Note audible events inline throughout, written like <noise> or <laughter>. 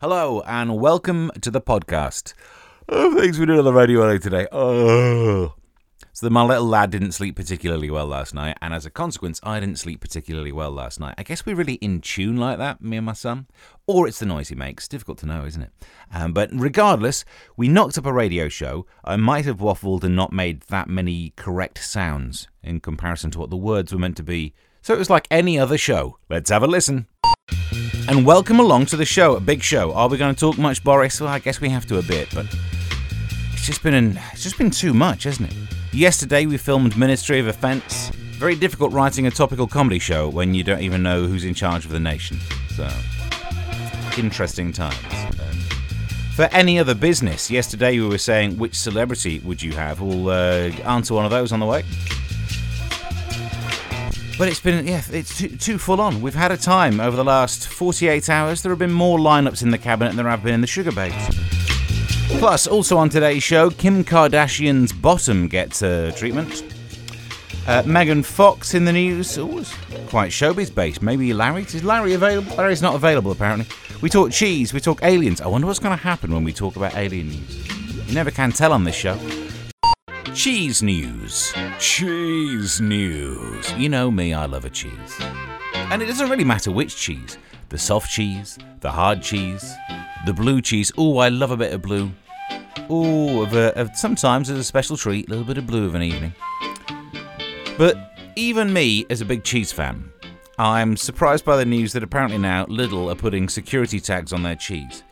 Hello and welcome to the podcast. Oh, things we did on the radio early today. Oh. So my little lad didn't sleep particularly well last night, and as a consequence, I didn't sleep particularly well last night. I guess we're really in tune like that, me and my son. Or it's the noise he makes. Difficult to know, isn't it? Um, but regardless, we knocked up a radio show. I might have waffled and not made that many correct sounds in comparison to what the words were meant to be. So it was like any other show. Let's have a listen. And welcome along to the show, a big show. Are we going to talk much, Boris? Well, I guess we have to a bit, but it's just been an, it's just been too much, hasn't it? Yesterday we filmed Ministry of Offence. Very difficult writing a topical comedy show when you don't even know who's in charge of the nation. So interesting times. Um, for any other business, yesterday we were saying which celebrity would you have? We'll uh, answer one of those on the way. But it's been, yeah, it's too, too, full on. We've had a time over the last 48 hours. There have been more lineups in the cabinet than there have been in the sugar Sugababes. Plus, also on today's show, Kim Kardashian's bottom gets a treatment. Uh, Megan Fox in the news. Ooh, quite showbiz based. Maybe Larry. Is Larry available? Larry's not available, apparently. We talk cheese, we talk aliens. I wonder what's going to happen when we talk about alien news. You never can tell on this show. Cheese news. Cheese news. You know me, I love a cheese. And it doesn't really matter which cheese the soft cheese, the hard cheese, the blue cheese. Oh, I love a bit of blue. Oh, of a, of, sometimes as a special treat, a little bit of blue of an evening. But even me, as a big cheese fan, I'm surprised by the news that apparently now Lidl are putting security tags on their cheese.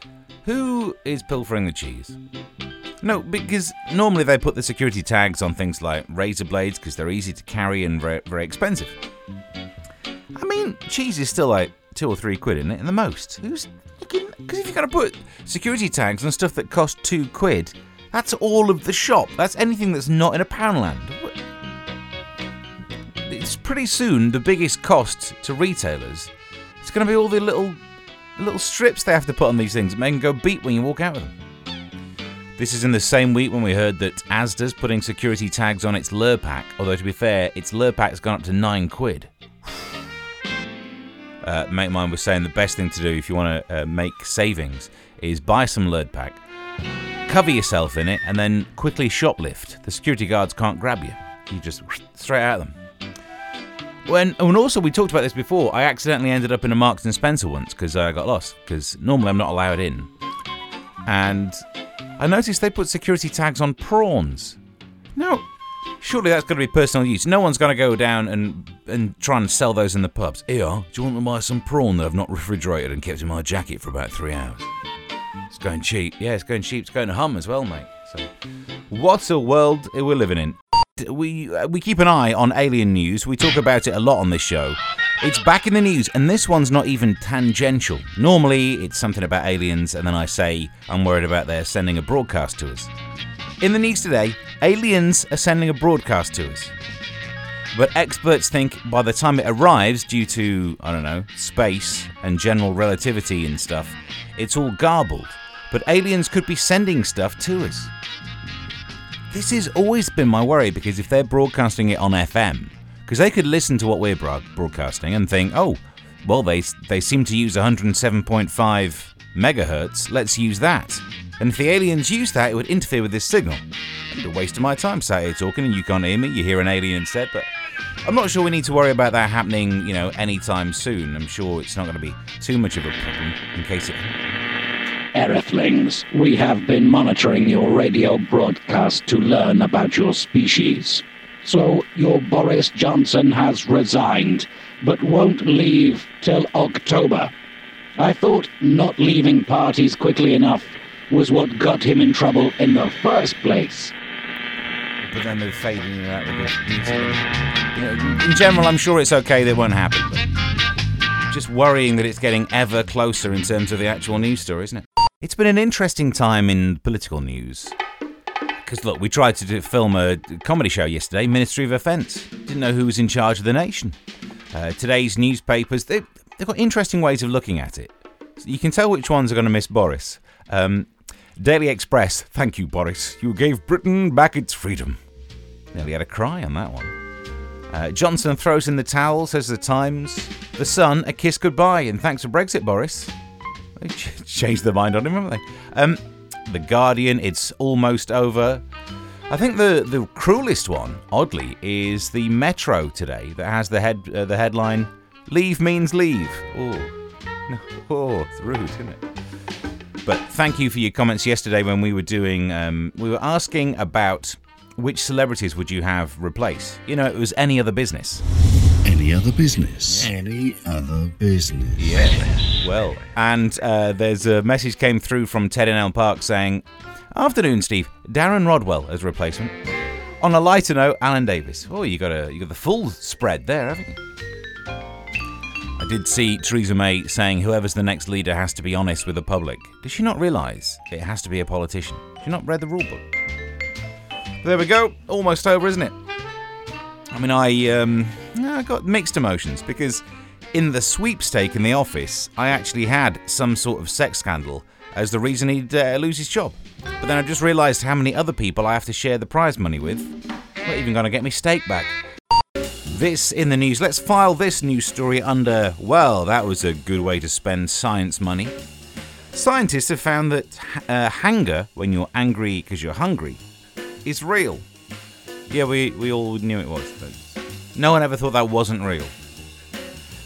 Who is pilfering the cheese? No, because normally they put the security tags on things like razor blades because they're easy to carry and very, very expensive. I mean, cheese is still like two or three quid in it, and the most. Who's because if you're going to put security tags on stuff that cost two quid, that's all of the shop. That's anything that's not in a Poundland. It's pretty soon the biggest cost to retailers. It's going to be all the little little strips they have to put on these things that make them go beep when you walk out with them. This is in the same week when we heard that Asda's putting security tags on its Lurpak, although to be fair, its Lurpak's gone up to nine quid. Uh, mate mine was saying the best thing to do if you want to uh, make savings is buy some Lurpak, cover yourself in it, and then quickly shoplift. The security guards can't grab you. You just straight at them. When and also we talked about this before. I accidentally ended up in a Marks and Spencer once because I got lost. Because normally I'm not allowed in, and I noticed they put security tags on prawns. Now, surely that's going to be personal use. No one's going to go down and and try and sell those in the pubs. Here, do you want to buy some prawn that I've not refrigerated and kept in my jacket for about three hours? It's going cheap. Yeah, it's going cheap. It's going to hum as well, mate. So, what a world we're living in. We uh, we keep an eye on alien news. We talk about it a lot on this show. It's back in the news, and this one's not even tangential. Normally, it's something about aliens, and then I say I'm worried about their sending a broadcast to us. In the news today, aliens are sending a broadcast to us. But experts think by the time it arrives, due to, I don't know, space and general relativity and stuff, it's all garbled. But aliens could be sending stuff to us. This has always been my worry because if they're broadcasting it on FM, because they could listen to what we're broadcasting and think, oh, well, they, they seem to use 107.5 megahertz, let's use that. And if the aliens use that, it would interfere with this signal. It's a waste of my time sat here talking and you can't hear me, you hear an alien instead, but I'm not sure we need to worry about that happening, you know, anytime soon. I'm sure it's not going to be too much of a problem in case it. Earthlings, we have been monitoring your radio broadcast to learn about your species. So your Boris Johnson has resigned, but won't leave till October. I thought not leaving parties quickly enough was what got him in trouble in the first place. But then they're fading out. You know, in general, I'm sure it's okay that won't happen, but just worrying that it's getting ever closer in terms of the actual news story, isn't it? It's been an interesting time in political news. Because look, we tried to do, film a comedy show yesterday, Ministry of Offence. Didn't know who was in charge of the nation. Uh, today's newspapers, they, have got interesting ways of looking at it. You can tell which ones are going to miss Boris. Um, Daily Express, thank you, Boris. You gave Britain back its freedom. Nearly had a cry on that one. Uh, Johnson throws in the towel, says The Times. The Sun, a kiss goodbye, and thanks for Brexit, Boris. They changed their mind on him, haven't they? Um, the Guardian, it's almost over. I think the, the cruelest one, oddly, is the Metro today that has the head uh, the headline "Leave means leave." Oh, no, <laughs> oh, it's rude, isn't it? But thank you for your comments yesterday when we were doing um, we were asking about which celebrities would you have replace. You know, it was any other business. Any other business? Any other business? Yeah. Well, and uh, there's a message came through from Ted in Elm Park saying, "Afternoon, Steve. Darren Rodwell as replacement." On a lighter note, Alan Davies. Oh, you got a you got the full spread there, haven't you? I did see Theresa May saying whoever's the next leader has to be honest with the public. Does she not realise it has to be a politician? She not read the rule book. There we go. Almost over, isn't it? I mean, I um, I got mixed emotions because in the sweepstake in the office, I actually had some sort of sex scandal as the reason he'd uh, lose his job. But then I just realised how many other people I have to share the prize money with. Not even going to get me steak back. This in the news. Let's file this news story under, well, that was a good way to spend science money. Scientists have found that uh, hunger, when you're angry because you're hungry, is real. Yeah, we, we all knew it was, but no one ever thought that wasn't real.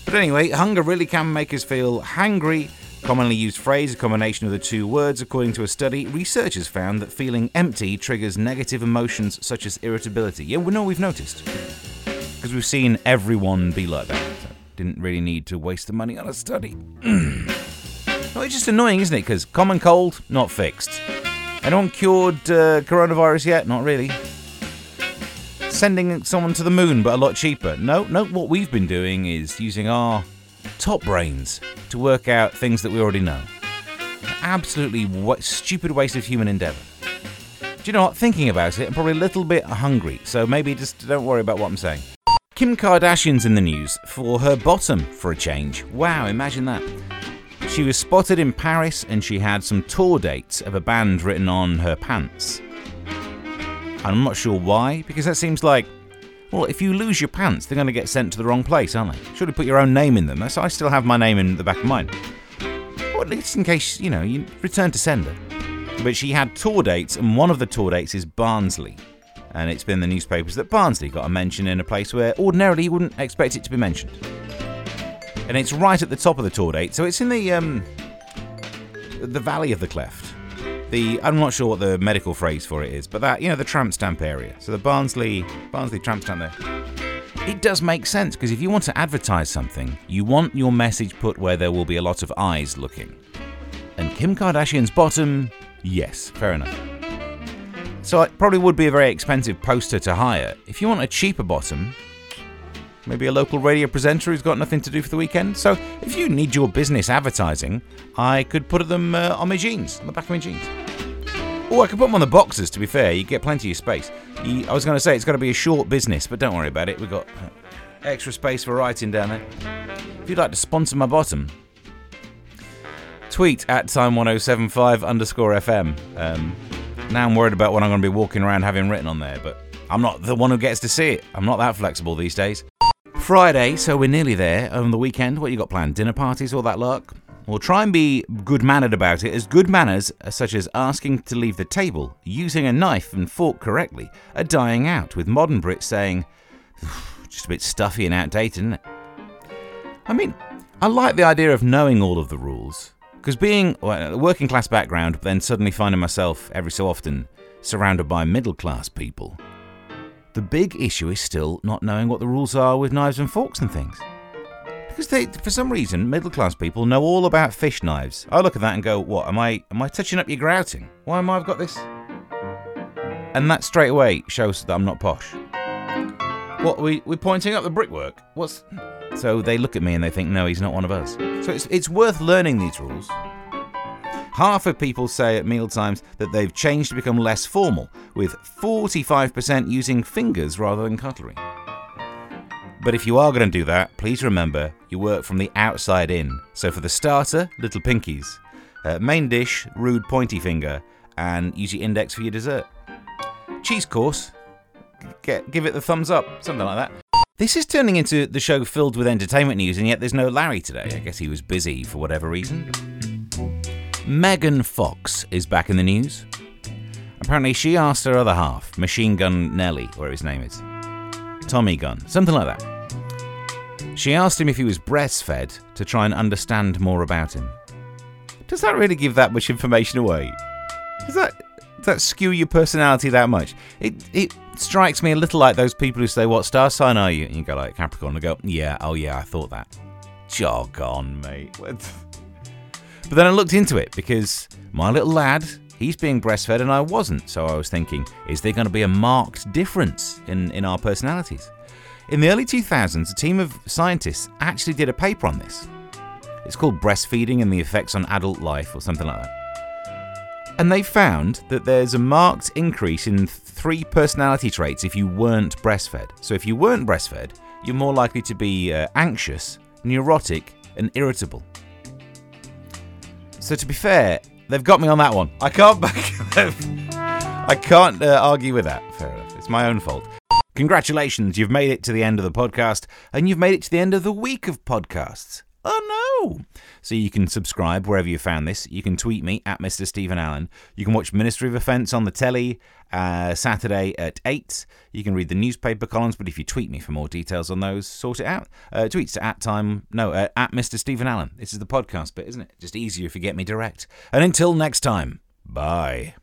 But anyway, hunger really can make us feel hangry. Commonly used phrase, a combination of the two words. According to a study, researchers found that feeling empty triggers negative emotions such as irritability. Yeah, we know we've noticed because we've seen everyone be like that. So didn't really need to waste the money on a study. <clears throat> no, it's just annoying, isn't it? Because common cold, not fixed. Anyone cured uh, coronavirus yet? Not really. Sending someone to the moon, but a lot cheaper. No, no, what we've been doing is using our top brains to work out things that we already know. Absolutely wa- stupid waste of human endeavour. Do you know what? Thinking about it, I'm probably a little bit hungry, so maybe just don't worry about what I'm saying. Kim Kardashian's in the news for her bottom for a change. Wow, imagine that. She was spotted in Paris and she had some tour dates of a band written on her pants. I'm not sure why, because that seems like, well, if you lose your pants, they're going to get sent to the wrong place, aren't they? Surely put your own name in them. I still have my name in the back of mine. Well, at least in case, you know, you return to sender. But she had tour dates, and one of the tour dates is Barnsley and it's been the newspapers that Barnsley got a mention in a place where ordinarily you wouldn't expect it to be mentioned. And it's right at the top of the tour date, so it's in the um, the valley of the cleft. The I'm not sure what the medical phrase for it is, but that you know the tramp stamp area. So the Barnsley Barnsley tramp stamp there. It does make sense because if you want to advertise something, you want your message put where there will be a lot of eyes looking. And Kim Kardashian's bottom, yes, fair enough. So it probably would be a very expensive poster to hire. If you want a cheaper bottom, maybe a local radio presenter who's got nothing to do for the weekend. So if you need your business advertising, I could put them uh, on my jeans, on the back of my jeans. Oh, I could put them on the boxes, to be fair. You get plenty of space. You, I was going to say it's got to be a short business, but don't worry about it. We've got uh, extra space for writing down there. If you'd like to sponsor my bottom, tweet at time1075 underscore FM. Um, now I'm worried about what I'm going to be walking around having written on there, but I'm not the one who gets to see it. I'm not that flexible these days. Friday, so we're nearly there. On the weekend, what you got planned? Dinner parties, all that lark? Well, try and be good mannered about it, as good manners, uh, such as asking to leave the table, using a knife and fork correctly, are dying out, with modern Brits saying, just a bit stuffy and outdated, isn't it? I mean, I like the idea of knowing all of the rules, because being well, a working class background, but then suddenly finding myself every so often surrounded by middle class people, the big issue is still not knowing what the rules are with knives and forks and things. Because they, for some reason, middle class people know all about fish knives. I look at that and go, "What am I? Am I touching up your grouting? Why am I? I've got this?" And that straight away shows that I'm not posh. What we we pointing up the brickwork? What's so they look at me and they think, no, he's not one of us. So it's, it's worth learning these rules. Half of people say at mealtimes that they've changed to become less formal, with 45% using fingers rather than cutlery. But if you are going to do that, please remember you work from the outside in. So for the starter, little pinkies. Uh, main dish, rude pointy finger, and use your index for your dessert. Cheese course, get give it the thumbs up, something like that. This is turning into the show filled with entertainment news, and yet there's no Larry today. I guess he was busy for whatever reason. Megan Fox is back in the news. Apparently, she asked her other half, Machine Gun Nelly, whatever his name is, Tommy Gun, something like that. She asked him if he was breastfed to try and understand more about him. Does that really give that much information away? Does that does that skew your personality that much? It it strikes me a little like those people who say, "What star sign are you?" And you go like Capricorn. And go, "Yeah, oh yeah, I thought that." Jog on, mate. <laughs> But then I looked into it because my little lad, he's being breastfed and I wasn't. So I was thinking, is there going to be a marked difference in, in our personalities? In the early 2000s, a team of scientists actually did a paper on this. It's called Breastfeeding and the Effects on Adult Life or something like that. And they found that there's a marked increase in three personality traits if you weren't breastfed. So if you weren't breastfed, you're more likely to be uh, anxious, neurotic, and irritable. So to be fair, they've got me on that one. I can't <laughs> back. I can't uh, argue with that. Fair enough. It's my own fault. Congratulations, you've made it to the end of the podcast, and you've made it to the end of the week of podcasts. Oh no! So you can subscribe wherever you found this. You can tweet me at Mr. Stephen Allen. You can watch Ministry of Offence on the telly uh, Saturday at 8. You can read the newspaper columns, but if you tweet me for more details on those, sort it out. Uh, tweets to at time, no, uh, at Mr. Stephen Allen. This is the podcast bit, isn't it? Just easier if you get me direct. And until next time, bye.